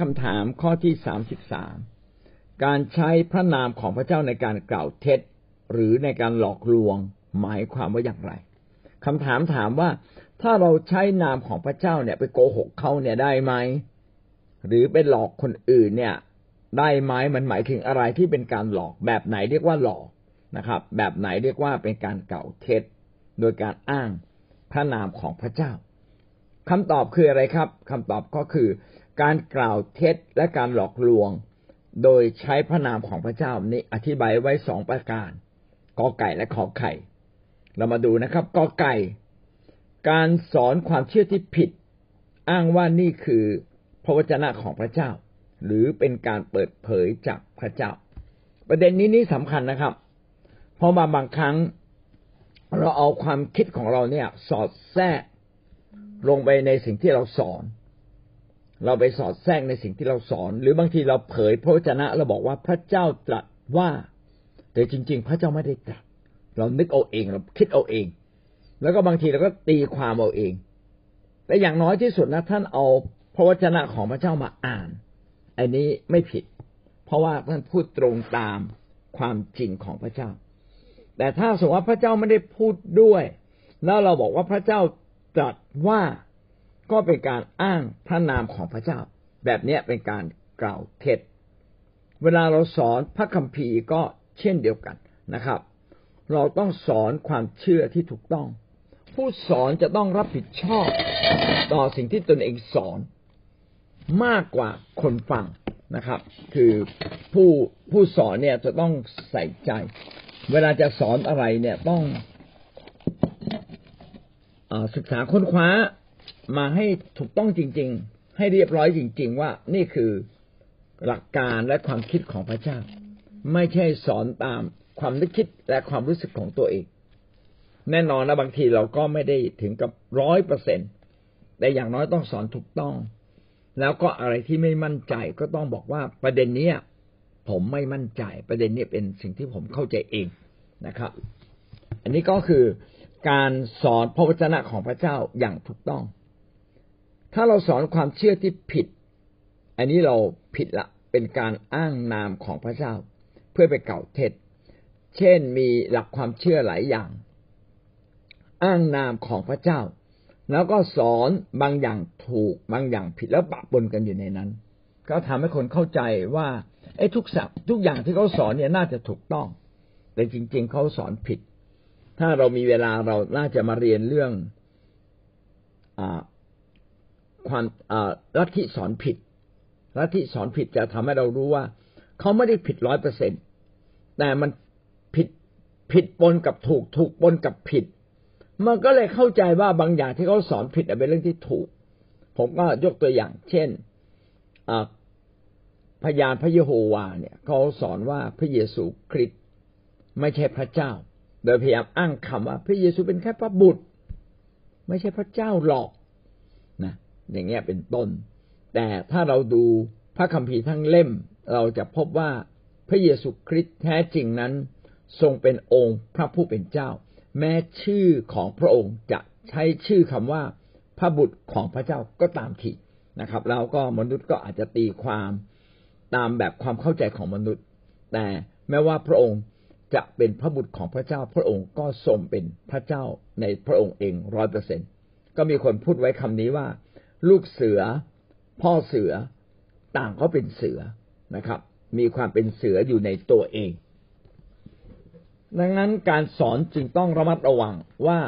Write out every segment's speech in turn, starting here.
คำถามข้อที่สามสิบสามการใช้พระนามของพระเจ้าในการกล่าวเท็จ หรือในการหลอกลวง หมายความว่าอย่างไรคำถามถามว่าถ้าเราใช้นามของพระเจ้าเนี่ยไปโกหกเขาเนี่ยได้ไหมหรือไปหลอกคนอื่นเนี่ย ได้ไหมมันหมายถึงอะไรที่เป็นการหลอกแบบไหนเรียกว่าหลอกนะครับ แบบไหนเรียกว่าเป็นการเก่าเท็จ โดยการอ้างพระนามของพระเจ้าคำตอบคืออะไรครับคำตอบก็คือ การกล่าวเท็จและการหลอกลวง โดยใช้พระนามของพระเจ้านี่อธิบายไว้สองประการกอไก่และขอไข่ เรามาดูนะครับกอไก่ การสอนความเชื่อที่ผิด อ้างว่านี่คือพระวจนะของพระเจ้า หรือเป็นการเปิดเผยจากพระเจ้า ประเด็นนี้นี่สำคัญนะครับ เพราะมาบางครั้งเราเอาความคิดของเราเนี่ย สอดแทรกลงไปในสิ่งที่เราสอน เราไปสอดแทรกในสิ่งที่เราสอน หรือบางทีเราเผยพระวจนะเราบอกว่าพระเจ้าตรัสว่า แต่จริง ๆ พระเจ้าไม่ได้ตรัสเรานึกเอาเองเราคิดเอาเอง แล้วก็บางทีเราก็ตีความเอาเอง แต่อย่างน้อยที่สุดนะท่านเอาพระวจนะของพระเจ้ามาอ่าน อันนี้ไม่ผิด เพราะว่าท่านพูดตรงตามความจริงของพระเจ้า แต่ถ้าสมมติว่าพระเจ้าไม่ได้พูดด้วย แล้วเราบอกว่าพระเจ้าตรัสว่า ก็เป็นการอ้างพระนามของพระเจ้า แบบนี้เป็นการกล่าวเท็จ เวลาเราสอนพระคัมภีร์ก็เช่นเดียวกันนะครับ เราต้องสอนความเชื่อที่ถูกต้อง ผู้สอนจะต้องรับผิดชอบต่อสิ่งที่ตนเองสอนมากกว่าคนฟังนะครับ คือผู้ผู้สอนเนี่ยจะต้องใส่ใจ เวลาจะสอนอะไรเนี่ยต้องอศึกษาค้นคว้า มาให้ถูกต้องจริง ๆ ให้เรียบร้อยจริง ๆ ว่านี่คือหลักการและความคิดของพระเจ้า ไม่ใช่สอนตามความนึกคิดและความรู้สึกของตัวเอง แน่นอนนะบางทีเราก็ไม่ได้ถึงกับร้อยเปอร์เซ็นแต่อย่างน้อยต้องสอนถูกต้อง แล้วก็อะไรที่ไม่มั่นใจก็ต้องบอกว่าประเด็นนี้ผมไม่มั่นใจ ประเด็นนี้เป็นสิ่งที่ผมเข้าใจเองนะครับ อันนี้ก็คือการสอนพระวจนะของพระเจ้าอย่างถูกต้อง ถ้าเราสอนความเชื่อที่ผิด อันนี้เราผิดละ เป็นการอ้างนามของพระเจ้า เพื่อไปเก่าเท็จ เช่นมีหลักความเชื่อหลายอย่าง อ้างนามของพระเจ้า แล้วก็สอนบางอย่างถูกบางอย่างผิดแล้วปะปนกันอยู่ในนั้น ก็ทำให้คนเข้าใจว่าไอ้ทุกสักทุกอย่างที่เขาสอนเนี่ยน่าจะถูกต้อง แต่จริง ๆเขาสอนผิด ถ้าเรามีเวลาเราน่าจะมาเรียนเรื่องอ ความลัทธิสอนผิดลัทธิสอนผิดจะทำให้เรารู้ว่า เขาไม่ได้ผิดร้อยเปอร์เซ็นตแต่มันผิดผิดปนกับถูกถูกปนกับผิด มันก็เลยเข้าใจว่าบางอย่างที่เขาสอนผิดเป็นเรื่องที่ถูก ผมก็ยกตัวอย่าง เช่นพยานพระเยโฮวาเนี่ยเขาสอนว่าพระเยซูคริสต์ไม่ใช่พระเจ้า โดยพยายามอ้างคำว่า พระเยซูเป็นแค่พระบุตร ไม่ใช่พระเจ้าหรอก อย่างเงี้ยเป็นต้น แต่ถ้าเราดูพระคัมภีร์ทั้งเล่ม เราจะพบว่าพระเยซูคริสต์แท้จริงนั้น ทรงเป็นองค์พระผู้เป็นเจ้า แม้ชื่อของพระองค์จะใช้ชื่อคำว่าพระบุตรของพระเจ้าก็ตามทีนะครับแล้วก็มนุษย์ก็อาจจะตีความตามแบบความเข้าใจของมนุษย์ แต่แม้ว่าพระองค์จะเป็นพระบุตรของพระเจ้า พระองค์ก็ทรงเป็นพระเจ้าในพระองค์เองร้อยเปอร์เซ็นก็มีคนพูดไว้คำนี้ว่า ลูกเสือ พ่อเสือต่างก็เป็นเสือนะครับ มีความเป็นเสืออยู่ในตัวเอง ดังนั้นการสอนจึงต้องระมัดระวังว่า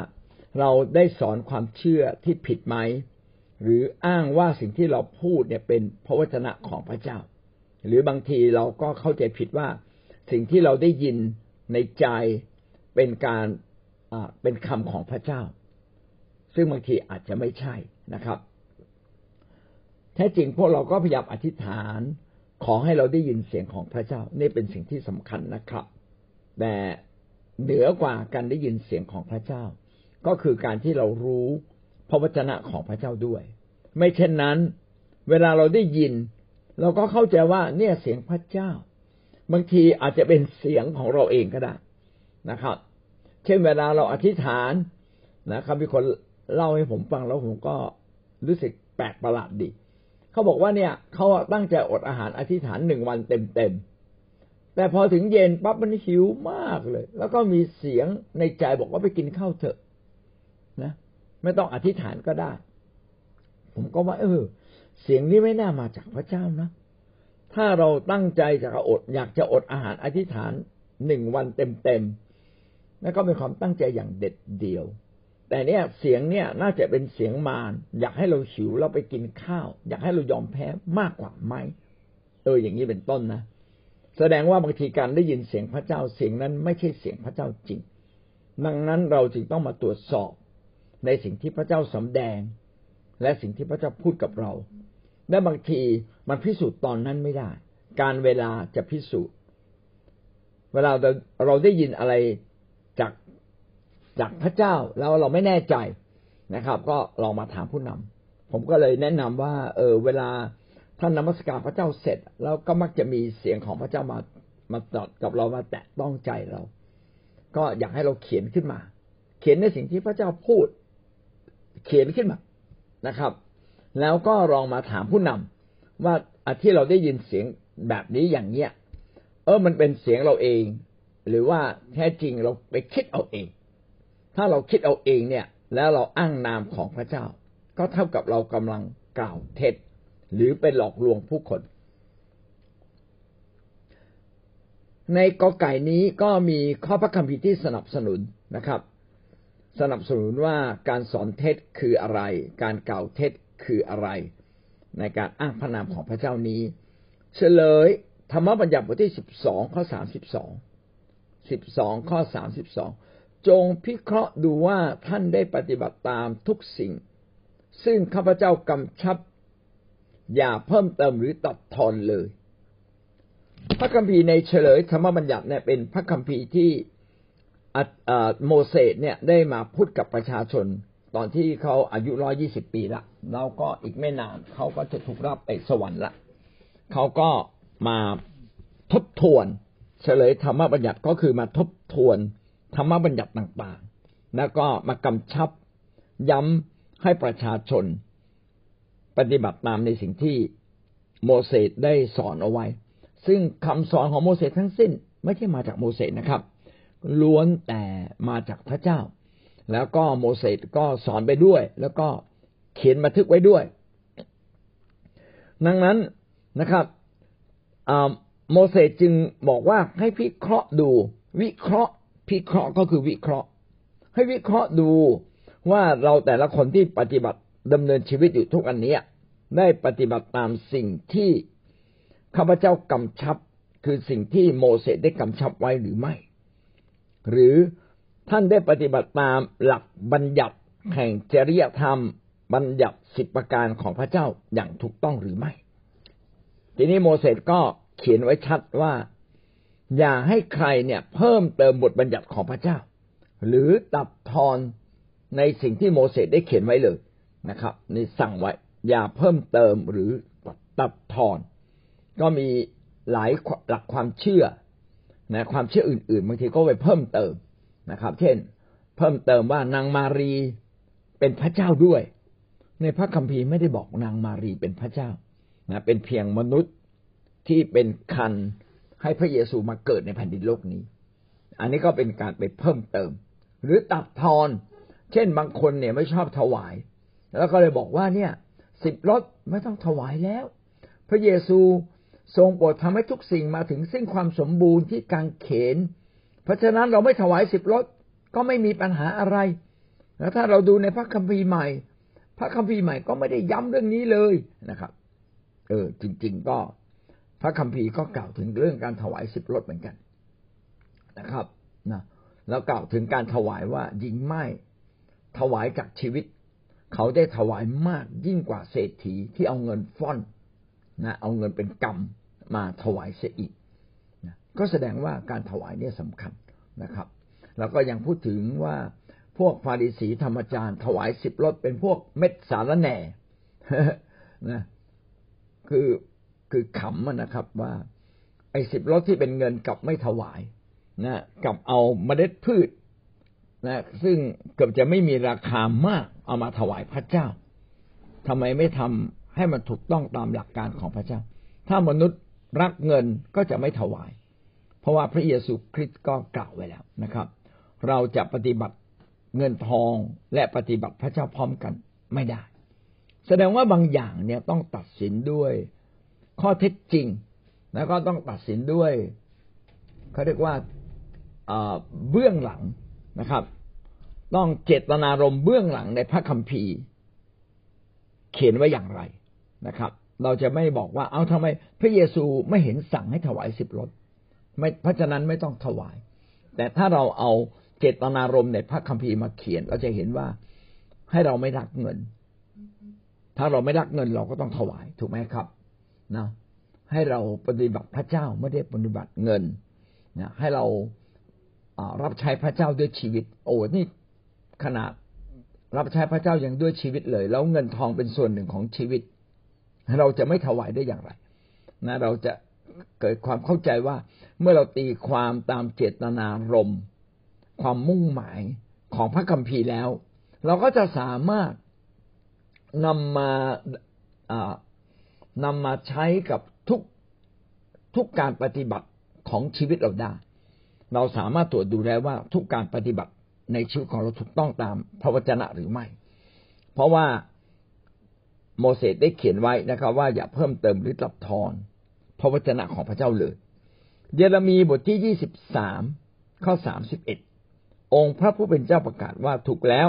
เราได้สอนความเชื่อที่ผิดไหม หรืออ้างว่าสิ่งที่เราพูดเนี่ยเป็นพระวจนะของพระเจ้า หรือบางทีเราก็เข้าใจผิดว่า สิ่งที่เราได้ยินในใจเป็นการเป็นคำของพระเจ้า ซึ่งบางทีอาจจะไม่ใช่นะครับ แท้จริงพวกเราก็พยายามอธิษฐาน ขอให้เราได้ยินเสียงของพระเจ้า นี่เป็นสิ่งที่สำคัญนะครับ แต่เหนือกว่าการได้ยินเสียงของพระเจ้า ก็คือการที่เรารู้พระวจนะของพระเจ้าด้วย ไม่เช่นนั้น เวลาเราได้ยิน เราก็เข้าใจว่าเนี่ยเสียงพระเจ้า บางทีอาจจะเป็นเสียงของเราเองก็ได้นะครับ เช่นเวลาเราอธิษฐานนะครับมีคนเล่าให้ผมฟังแล้วผมก็รู้สึกแปลกประหลาดดี เขาบอกว่าเนี่ยเขาตั้งใจอดอาหารอธิษฐานหนึ่งวันเต็มๆแต่พอถึงเย็นปั๊บมันหิวมากเลย แล้วก็มีเสียงในใจบอกว่าไปกินข้าวเถอะนะไม่ต้องอธิษฐานก็ได้ ผมก็ว่า เออ เสียงนี้ไม่น่ามาจากพระเจ้านะ ถ้าเราตั้งใจจะอด อยากจะอดอาหารอธิษฐานหนึ่งวันเต็มๆนั่นก็เป็นความตั้งใจอย่างเด็ดเดี่ยว แต่เนี่ยเสียงเนี่ยน่าจะเป็นเสียงมารอยากให้เราหิวเราไปกินข้าว อยากให้เรายอมแพ้มากกว่าไหมเอออย่างนี้เป็นต้นนะ แสดงว่าบางทีการได้ยินเสียงพระเจ้าเสียงนั้นไม่ใช่เสียงพระเจ้าจริง ดังนั้นเราจึงต้องมาตรวจสอบในสิ่งที่พระเจ้าสำแดง และสิ่งที่พระเจ้าพูดกับเรา และบางทีมันพิสูจน์ตอนนั้นไม่ได้ การเวลาจะพิสูจน์ เวลาเราได้ยินอะไรจาก จากพระเจ้าแล้วเราไม่แน่ใจนะครับ ก็ลองมาถามผู้นำผมก็เลยแนะนำว่าเออเวลาท่านนมัสการพระเจ้าเสร็จ แล้วก็มักจะมีเสียงของพระเจ้ามามาตอดกับเรามาแตะต้องใจเรา ก็อยากให้เราเขียนขึ้นมา เขียนในสิ่งที่พระเจ้าพูด เขียนขึ้นมานะครับ แล้วก็ลองมาถามผู้นำว่าที่เราได้ยินเสียงแบบนี้อย่างเนี้ยเออมันเป็นเสียงเราเอง หรือว่าแท้จริงเราไปคิดเอาเอง ถ้าเราคิดเอาเองเนี่ย แล้วเราอ้างนามของพระเจ้า ก็เท่ากับเรากำลังกล่าวเท็จ หรือไปหลอกลวงผู้คน ในกอไก่นี้ก็มีข้อพระคัมภีร์ที่สนับสนุนนะครับ สนับสนุนว่าการสอนเท็จคืออะไร การกล่าวเท็จคืออะไร ในการอ้างพระนามของพระเจ้านี้ เฉลยธรรมบัญญัติบทที่สิบสองข้อสามสิบสองสิบสองข้อสามสิบสอง จงพิเคราะห์ดูว่าท่านได้ปฏิบัติตามทุกสิ่ง ซึ่งข้าพเจ้ากำชับ อย่าเพิ่มเติมหรือตัดทอนเลย พระคัมภีร์ในเฉลยธรรมบัญญัติเนี่ยเป็นพระคัมภีร์ที่โมเสสเนี่ยได้มาพูดกับประชาชน ตอนที่เขาอายุร้อยี่สิบปีละแล้วก็อีกไม่นานเขาก็จะถูกรับไปสวรรค์ละเขาก็มาทบทวน เฉลยธรรมบัญญัติก็คือมาทบทวน ธรรมบัญญัติต่างๆ แล้วก็มากำชับย้ำให้ประชาชน ปฏิบัติตามในสิ่งที่โมเสสได้สอนเอาไว้ ซึ่งคำสอนของโมเสสทั้งสิ้นไม่ใช่มาจากโมเสสนะครับ ล้วนแต่มาจากพระเจ้า แล้วก็โมเสสก็สอนไปด้วย แล้วก็เขียนบันทึกไว้ด้วย ดังนั้นนะครับโมเสสจึงบอกว่าให้พิเคราะห์ดู วิเคราะห์ พิเคราะห์ก็คือวิเคราะห์ ให้วิเคราะห์ดูว่าเราแต่ละคนที่ปฏิบัติดำเนินชีวิตอยู่ทุกอันนี้ได้ปฏิบัติตามสิ่งที่ข้าพเจ้ากำชับ คือสิ่งที่โมเสสได้กำชับไว้หรือไม่ หรือท่านได้ปฏิบัติตามหลักบัญญัติแห่งจริยธรรม บัญญัติสิบประการของพระเจ้าอย่างถูกต้องหรือไม่ ทีนี้โมเสสก็เขียนไว้ชัดว่า อย่าให้ใครเนี่ยเพิ่มเติมบทบัญญัติของพระเจ้า หรือตัดทอนในสิ่งที่โมเสสได้เขียนไว้เลยนะครับนี่สั่งไว้ อย่าเพิ่มเติมหรือตัดทอน ก็มีหลายหลักความเชื่อนะความเชื่ออื่นๆบางทีก็ไปเพิ่มเติมนะครับ เช่น เพิ่มเติมว่านางมารีเป็นพระเจ้าด้วย ในพระคัมภีร์ไม่ได้บอกนางมารีเป็นพระเจ้านะเป็นเพียงมนุษย์ที่เป็นคัน ให้พระเยซูมาเกิดในแผ่นดินโลกนี้ อันนี้ก็เป็นการไปเพิ่มเติม หรือตัดทอน เช่นบางคนเนี่ยไม่ชอบถวาย แล้วก็เลยบอกว่าเนี่ยสิบรถไม่ต้องถวายแล้ว พระเยซูทรงโปรดทำให้ทุกสิ่งมาถึงสิ้นความสมบูรณ์ที่กางเขน เพราะฉะนั้นเราไม่ถวายสิบรถก็ไม่มีปัญหาอะไร แล้วถ้าเราดูในพระคัมภีร์ใหม่ พระคัมภีร์ใหม่ก็ไม่ได้ย้ำเรื่องนี้เลยนะครับ เออจริง ๆ ก็ พระคัมภีร์ก็กล่าวถึงเรื่องการถวายสิบรถเหมือนกันนะครับนะแล้วกล่าวถึงการถวายว่ายิงไม่ถวายจากชีวิต เขาได้ถวายมากยิ่งกว่าเศรษฐีที่เอาเงินฟ่อนนะเอาเงินเป็นกรรมมาถวายเสียอีกนะก็แสดงว่าการถวายเนี่ยสำคัญนะครับ แล้วก็ยังพูดถึงว่าพวกฟาริสีธรรมจารย์ ถวายสิบรถเป็นพวกเม็ดสารแหน่นะคือ คือขำนะครับว่าไอ้สิบรถที่เป็นเงินกลับไม่ถวายนะกลับเอาเมล็ดพืชนะซึ่งเกือบจะไม่มีราคามากเอามาถวายพระเจ้าทำไมไม่ทำให้มันถูกต้องตามหลักการของพระเจ้า ถ้ามนุษย์รักเงินก็จะไม่ถวาย เพราะว่าพระเยซูคริสต์ก็กล่าวไว้แล้วนะครับ เราจะปฏิบัติเงินทองและปฏิบัติพระเจ้าพร้อมกันไม่ได้ แสดงว่าบางอย่างเนี่ยต้องตัดสินด้วย ข้อเท็จจริง แล้วก็ต้องตัดสินด้วยเขาเรียกว่าเบื้องหลังนะครับ ต้องเจตนารมณ์เบื้องหลังในพระคัมภีร์ เขียนไว้อย่างไรนะครับ เราจะไม่บอกว่าเอาทำไม พระเยซูไม่เห็นสั่งให้ถวายสิบรถไม่เพราะฉะนั้นไม่ต้องถวาย แต่ถ้าเราเอาเจตนารมณ์ในพระคัมภีร์มาเขียน เราจะเห็นว่าให้เราไม่รักเงิน ถ้าเราไม่รักเงินเราก็ต้องถวายถูกไหมครับ นะให้เราปฏิบัติพระเจ้าไม่ได้ปฏิบัติเงินนะให้เรารับใช้พระเจ้าด้วยชีวิต โอ้นี่ขนาดรับใช้พระเจ้ายังด้วยชีวิตเลย แล้วเงินทองเป็นส่วนหนึ่งของชีวิต เราจะไม่ถวายได้อย่างไรนะเราจะเกิดความเข้าใจว่าเมื่อเราตีความตามเจตนารมณ์ความมุ่งหมายของพระคัมภีร์แล้ว เราก็จะสามารถนำมา นำมาใช้กับทุกทุกการปฏิบัติของชีวิตเราได้ เราสามารถตรวจดูได้ว่าทุกการปฏิบัติในชีวิตของเราถูกต้องตามพระวจนะหรือไม่ เพราะว่าโมเสสได้เขียนไว้นะครับ ว่าอย่าเพิ่มเติมหรือตัดทอนพระวจนะของพระเจ้าเลย เยเรมีบทที่ยี่สิบสามข้อสามสิบเอ็ดองค์พระผู้เป็นเจ้าประกาศว่าถูกแล้ว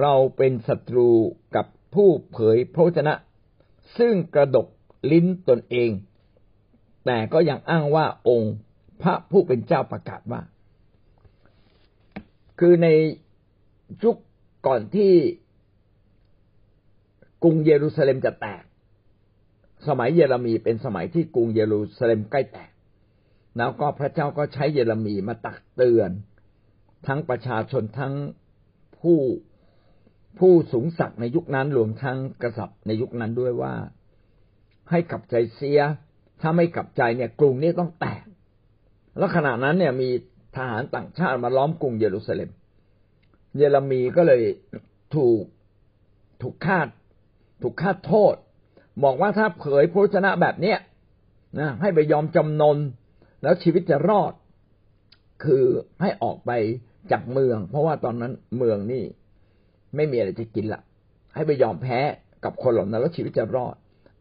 เราเป็นศัตรูกับผู้เผยพระวจนะ ซึ่งกระดกลิ้นตนเอง แต่ก็ยังอ้างว่าองค์พระผู้เป็นเจ้าประกาศว่า คือในยุคก่อนที่กรุงเยรูซาเล็มจะแตก สมัยเยเรมีเป็นสมัยที่กรุงเยรูซาเล็มใกล้แตก แล้วก็พระเจ้าก็ใช้เยเรมีมาตักเตือน ทั้งประชาชนทั้งผู้ ผู้สูงศักดิ์ในยุคนั้นรวมทั้งกษัตริย์ในยุคนั้นด้วยว่า ให้กลับใจเสีย ถ้าไม่กลับใจเนี่ยกรุงนี้ต้องแตก แล้วขณะนั้นเนี่ยมีทหารต่างชาติมาล้อมกรุงเยรูซาเล็ม เยเรมีก็เลยถูกถูกคาดถูกคาดโทษ บอกว่าถ้าเผยพระชนะแบบเนี้ยนะให้ไปยอมจำนน แล้วชีวิตจะรอด คือให้ออกไปจากเมือง เพราะว่าตอนนั้นเมืองนี่ ไม่มีอะไรจะกินละให้ไปยอมแพ้กับคนเหล่านั้นแล้วชีวิตจะรอด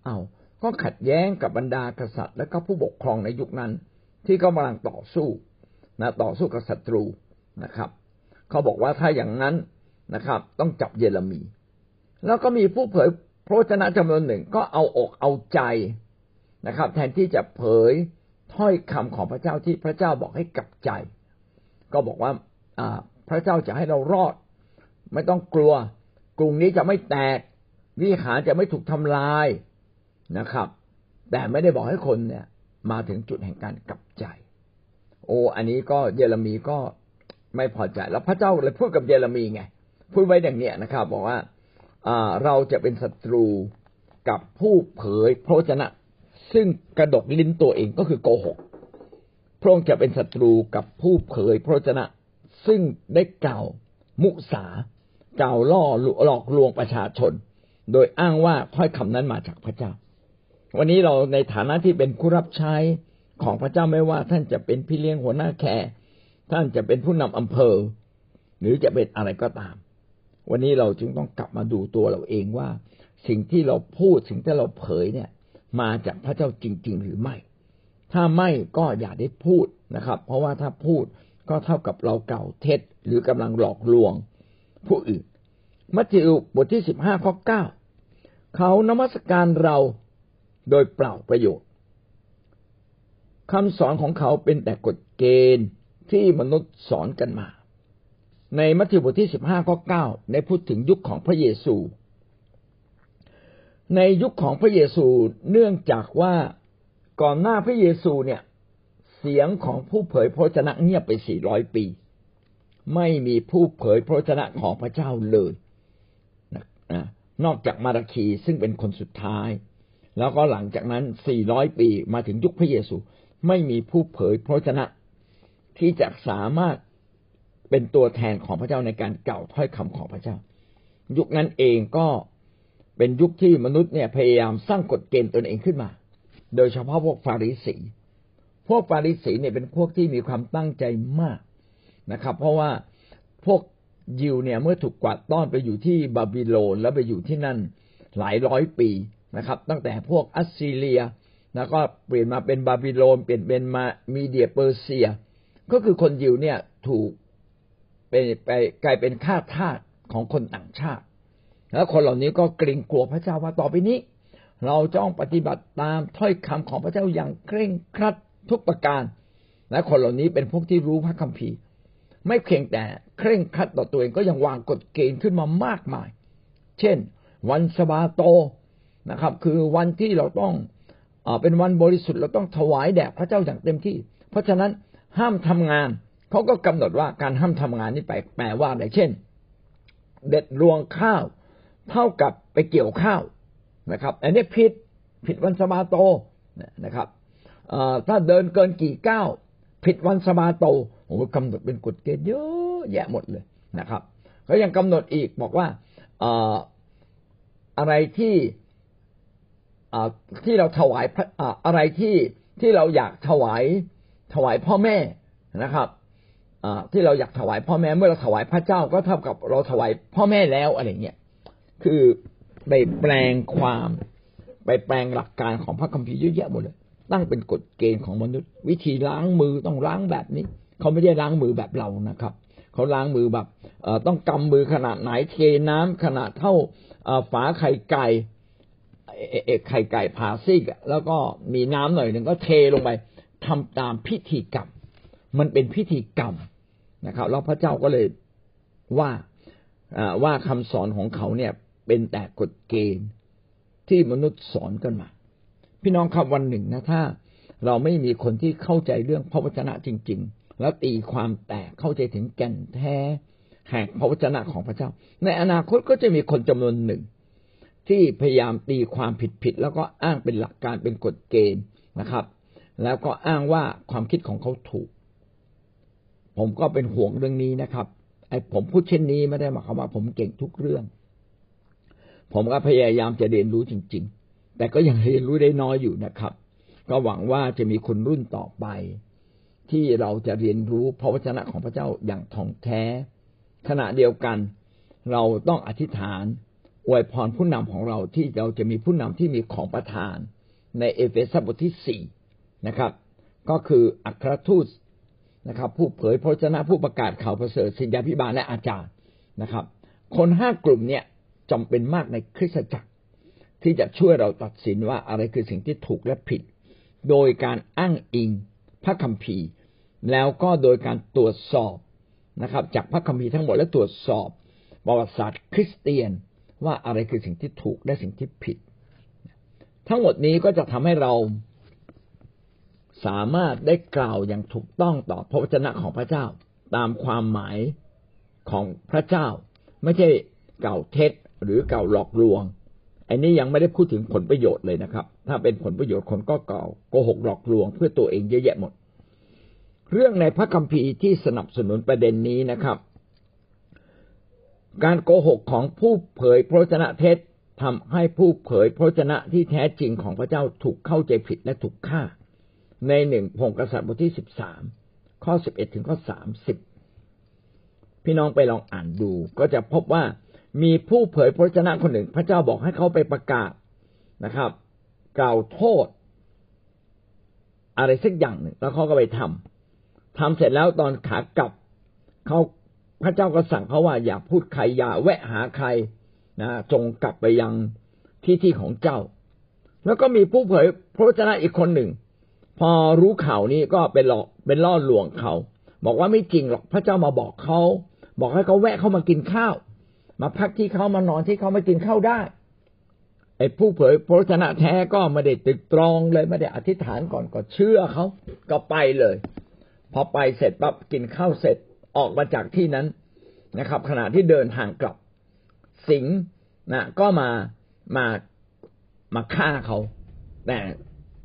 เอาก็ขัดแย้งกับบรรดากษัตริย์ และก็ผู้ปกครองในยุคนั้น ที่กำลังต่อสู้นะต่อสู้กับศัตรูนะครับเขาบอกว่าถ้าอย่างนั้นนะครับ ต้องจับเยเรมี แล้วก็มีผู้เผยพระชนะจำนวนหนึ่งก็เอาอกเอาใจนะครับ แทนที่จะเผยถ้อยคำของพระเจ้าที่พระเจ้าบอกให้กลับใจ ก็บอกว่าพระเจ้าจะให้เรารอด ไม่ต้องกลัว กรุงนี้จะไม่แตก วิหารจะไม่ถูกทำลายนะครับ แต่ไม่ได้บอกให้คนเนี่ย มาถึงจุดแห่งการกลับใจ โอ้อันนี้ก็เยเรมีก็ไม่พอใจ แล้วพระเจ้าเลยพูดกับเยเรมีไงพูดไว้อย่างเนี้ยนะครับ บอกว่าเราจะเป็นศัตรูกับผู้เผยพระชนะ ซึ่งกระดกลิ้นตัวเองก็คือโกหกพระองค์จะเป็นศัตรูกับผู้เผยพระชนะ ซึ่งได้กล่าวมุสา กล่าวล่อหลอกลวงประชาชน โดยอ้างว่าถ้อยคำนั้นมาจากพระเจ้า วันนี้เราในฐานะที่เป็นผู้รับใช้ของพระเจ้าไม่ว่าท่านจะเป็นพี่เลี้ยงหัวหน้าแคร์ท่านจะเป็นผู้นำอำเภอ หรือจะเป็นอะไรก็ตาม วันนี้เราจึงต้องกลับมาดูตัวเราเองว่า สิ่งที่เราพูดสิ่งที่เราเผยเนี่ย มาจากพระเจ้าจริง ๆ หรือไม่ ถ้าไม่ก็อย่าได้พูดนะครับ เพราะว่าถ้าพูดก็เท่ากับเราเก่าเท็จหรือกำลังหลอกลวงผู้อื่น มัทธิวบทที่สิบห้าข้อเก้าเขานมัสการเราโดยเปล่าประโยชน์คำสอนของเขาเป็นแต่กฎเกณฑ์ที่มนุษย์สอนกันมา ในมัทธิวบทที่สิบห้าข้อเก้าได้พูดถึงยุคของพระเยซู ในยุคของพระเยซูเนื่องจากว่าก่อนหน้าพระเยซูเนี่ยเสียงของผู้เผยพระชนะเงียบไปสี่ร้อยปี ไม่มีผู้เผยพระชนะของพระเจ้าเลย นอกจากมาราคีซึ่งเป็นคนสุดท้าย แล้วก็หลังจากนั้นสี่ร้อยปีมาถึงยุคพระเยซู ไม่มีผู้เผยพระชนะ ที่จะสามารถเป็นตัวแทนของพระเจ้าในการกล่าวถ้อยคำของพระเจ้า ยุคนั้นเองก็เป็นยุคที่มนุษย์เนี่ยพยายามสร้างกฎเกณฑ์ตนเองขึ้นมา โดยเฉพาะพวกฟาริสีพวกฟาริสีเนี่ยเป็นพวกที่มีความตั้งใจมากนะครับ เพราะว่าพวก ยิวเนี่ยเมื่อถูกกวาดต้อนไปอยู่ที่บาบิโลนแล้วไปอยู่ที่นั่นหลายร้อยปีนะครับ ตั้งแต่พวกอัสซีเรีย แล้วก็เปลี่ยนมาเป็นบาบิโลนเปลี่ยนเป็นมามีเดียเปอร์เซีย ก็คือคนยิวเนี่ยถูกเป็นไปกลายเป็นข้าทาสของคนต่างชาติ แล้วคนเหล่านี้ก็เกรงกลัวพระเจ้าว่าต่อไปนี้ เราจ้องปฏิบัติตามถ้อยคำของพระเจ้าอย่างเคร่งครัดทุกประการ และคนเหล่านี้เป็นพวกที่รู้พระคัมภีร์ ไม่เพียงแต่เคร่งครัดต่อตัวเองก็ยังวางกฎเกณฑ์ขึ้นมามากมาย เช่น วันสบาโตนะครับ คือวันที่เราต้องเป็นวันบริสุทธิ์เราต้องถวายแด่พระเจ้าอย่างเต็มที่ เพราะฉะนั้นห้ามทำงานเขาก็กำหนดว่าการห้ามทำงานนี่แปลว่าอะไรเช่น เด็ดรวงข้าว เท่ากับไปเกี่ยวข้าวนะครับ อันนี้ผิดผิดวันสบาโตนะครับถ้าเดินเกินกี่ก้าว ผิดวันสบาโตโอ้กำหนดเป็นกฎเกณฑ์เยอะแยะหมดเลยนะครับเขายังกำหนดอีกบอกว่าอะไรที่ที่เราถวายอะไรที่ที่เราอยากถวายถวายพ่อแม่นะครับที่เราอยากถวายพ่อแม่เมื่อเราถวายพระเจ้าก็เท่ากับเราถวายพ่อแม่แล้วอะไรเงี้ยคือไปแปลงความไปแปลงหลักการของพระคัมภีร์เยอะแยะหมดเลย ตั้งเป็นกฎเกณฑ์ของมนุษย์ วิธีล้างมือต้องล้างแบบนี้ เขาไม่ได้ล้างมือแบบเรานะครับ เขาล้างมือแบบต้องกำมือขนาดไหนเทน้ำขนาดเท่าฝาไข่ไก่ไข่ไก่ผ่าซีกแล้วก็มีน้ำหน่อยหนึ่งก็เทลงไปทำตามพิธีกรรม มันเป็นพิธีกรรมนะครับ แล้วพระเจ้าก็เลยว่าว่าคำสอนของเขาเนี่ยเป็นแต่กฎเกณฑ์ที่มนุษย์สอนกันมา พี่น้องครับวันหนึ่งนะถ้า เราไม่มีคนที่เข้าใจเรื่องพระวจนะจริง ๆ แล้วตีความแตกเข้าใจถึงแก่นแท้แห่งพระวจนะของพระเจ้า ในอนาคตก็จะมีคนจำนวนหนึ่ง ที่พยายามตีความผิดๆแล้วก็อ้างเป็นหลักการเป็นกฎเกณฑ์นะครับ แล้วก็อ้างว่าความคิดของเขาถูก ผมก็เป็นห่วงเรื่องนี้นะครับไอ้ผมพูดเช่นนี้ไม่ได้หมายความว่าผมเก่งทุกเรื่อง ผมก็พยายามจะเรียนรู้จริง ๆ แต่ก็ยังเรียนรู้ได้น้อยอยู่นะครับ ก็หวังว่าจะมีคนรุ่นต่อไป ที่เราจะเรียนรู้พระวจนะของพระเจ้าอย่างท่องแท้ ขณะเดียวกัน เราต้องอธิษฐานอวยพรผู้นำของเราที่เราจะมีผู้นำที่มีของประทาน ในเอเฟซัสบทที่สี่นะครับ ก็คืออัครทูตนะครับ ผู้เผยพระชนะผู้ประกาศข่าวประเสริฐสิทธาพิบาลและอาจารย์นะครับ คนห้ากลุ่มเนี่ยจำเป็นมากในคริสตจักร ที่จะช่วยเราตัดสินว่าอะไรคือสิ่งที่ถูกและผิด โดยการอ้างอิงพระคัมภีร์ แล้วก็โดยการตรวจสอบนะครับ จากพระคัมภีร์ทั้งหมดและตรวจสอบประวัติศาสตร์คริสเตียนว่าอะไรคือสิ่งที่ถูกและสิ่งที่ผิด ทั้งหมดนี้ก็จะทำให้เราสามารถได้กล่าวอย่างถูกต้องต่อพระวจนะของพระเจ้า ตามความหมายของพระเจ้า ไม่ใช่เก่าเท็จหรือเก่าหลอกลวง อันนี้ยังไม่ได้พูดถึงผลประโยชน์เลยนะครับ ถ้าเป็นผลประโยชน์คนก็เก่าโกหกหลอกลวงเพื่อตัวเองเยอะแยะหมด เรื่องในพระคัมภีร์ที่สนับสนุนประเด็นนี้นะครับ การโกหกของผู้เผยพระวจนะเท็จทำให้ผู้เผยพระวจนะที่แท้จริงของพระเจ้าถูกเข้าใจผิดและถูกฆ่า ในหนึ่งพงกษัตริย์บทที่สิบสามข้อสิบเอ็ดถึงข้อสามสิบพี่น้องไปลองอ่านดูก็จะพบว่า มีผู้เผยพระชนะคนหนึ่ง พระเจ้าบอกให้เขาไปประกาศนะครับ กล่าวโทษ อะไรสักอย่างหนึ่งแล้วเขาก็ไปทำทำเสร็จแล้วตอนขากลับเขาพระเจ้าก็สั่งเขาว่าอย่าพูดใครอย่าแวะหาใครนะจงกลับไปยังที่ที่ของเจ้า แล้วก็มีผู้เผยพระชนะอีกคนหนึ่ง พอรู้ข่าวนี้ก็เป็นหลอกเป็นล่อลวงเขา บอกว่าไม่จริงหรอกพระเจ้ามาบอกเขา บอกให้เขาแวะเข้ามากินข้าว มาพักที่เขามานอนที่เขามากินข้าวได้ไอ้ผู้เผยพระชนะแท้ก็ไม่ได้ตึกตรองเลยไม่ได้อธิษฐานก่อนก็เชื่อเขาก็ไปเลย พอไปเสร็จปั๊บกินข้าวเสร็จออกมาจากที่นั้นนะครับ ขณะที่เดินทางกลับ สิงนะก็มามามาฆ่าเขา แต่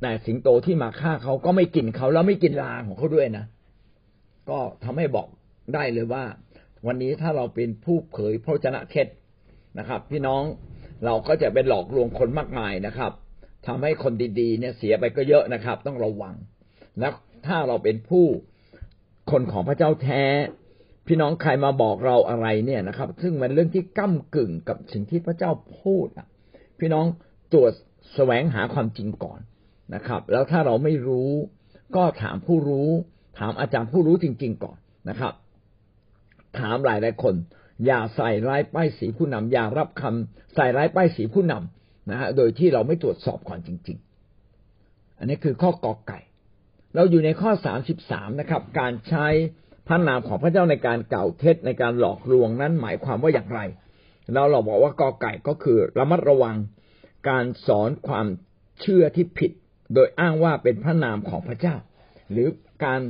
แต่สิงโตที่มาฆ่าเขาก็ไม่กินเขาแล้วไม่กินลาของเขาด้วยนะ ก็ทำให้บอกได้เลยว่า วันนี้ถ้าเราเป็นผู้เผยพระชนะเท็จนะครับ พี่น้องเราก็จะเป็นหลอกลวงคนมากมายนะครับทำให้คนดีๆเนี่ยเสียไปก็เยอะนะครับ ต้องระวัง และถ้าเราเป็นผู้คนของพระเจ้าแท้ พี่น้องใครมาบอกเราอะไรเนี่ยนะครับ ซึ่งมันเรื่องที่ก้ากึ่งกับสิ่งที่พระเจ้าพูดอะพี่น้องตรวจแสวงหาความจริงก่อนนะครับ แล้วถ้าเราไม่รู้ก็ถามผู้รู้ ถามอาจารย์ผู้รู้จริง ๆ ก่อนนะครับ ถามหลายหลายคน อย่าใส่ร้ายป้ายสีผู้นำอย่ารับคำใส่ร้ายป้ายสีผู้นำนะฮะโดยที่เราไม่ตรวจสอบก่อนจริง ๆ อันนี้คือข้อกอไก่ เราอยู่ในข้อสามสิบสามนะครับ การใช้พระนามของพระเจ้าในการเก่าเท็จในการหลอกลวงนั้นหมายความว่าอย่างไร เราเราบอกว่ากอไก่ก็คือระมัดระวังการสอนความเชื่อที่ผิด โดยอ้างว่าเป็นพระนามของพระเจ้า หรือการ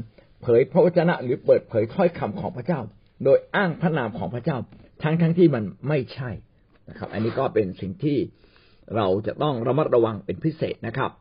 เผยพระวจนะหรือเปิดเผยถ้อยคำของพระเจ้า โดยอ้างพระนามของพระเจ้า ทั้งทั้งที่มันไม่ใช่นะครับ อันนี้ก็เป็นสิ่งที่เราจะต้องระมัดระวังเป็นพิเศษนะครับ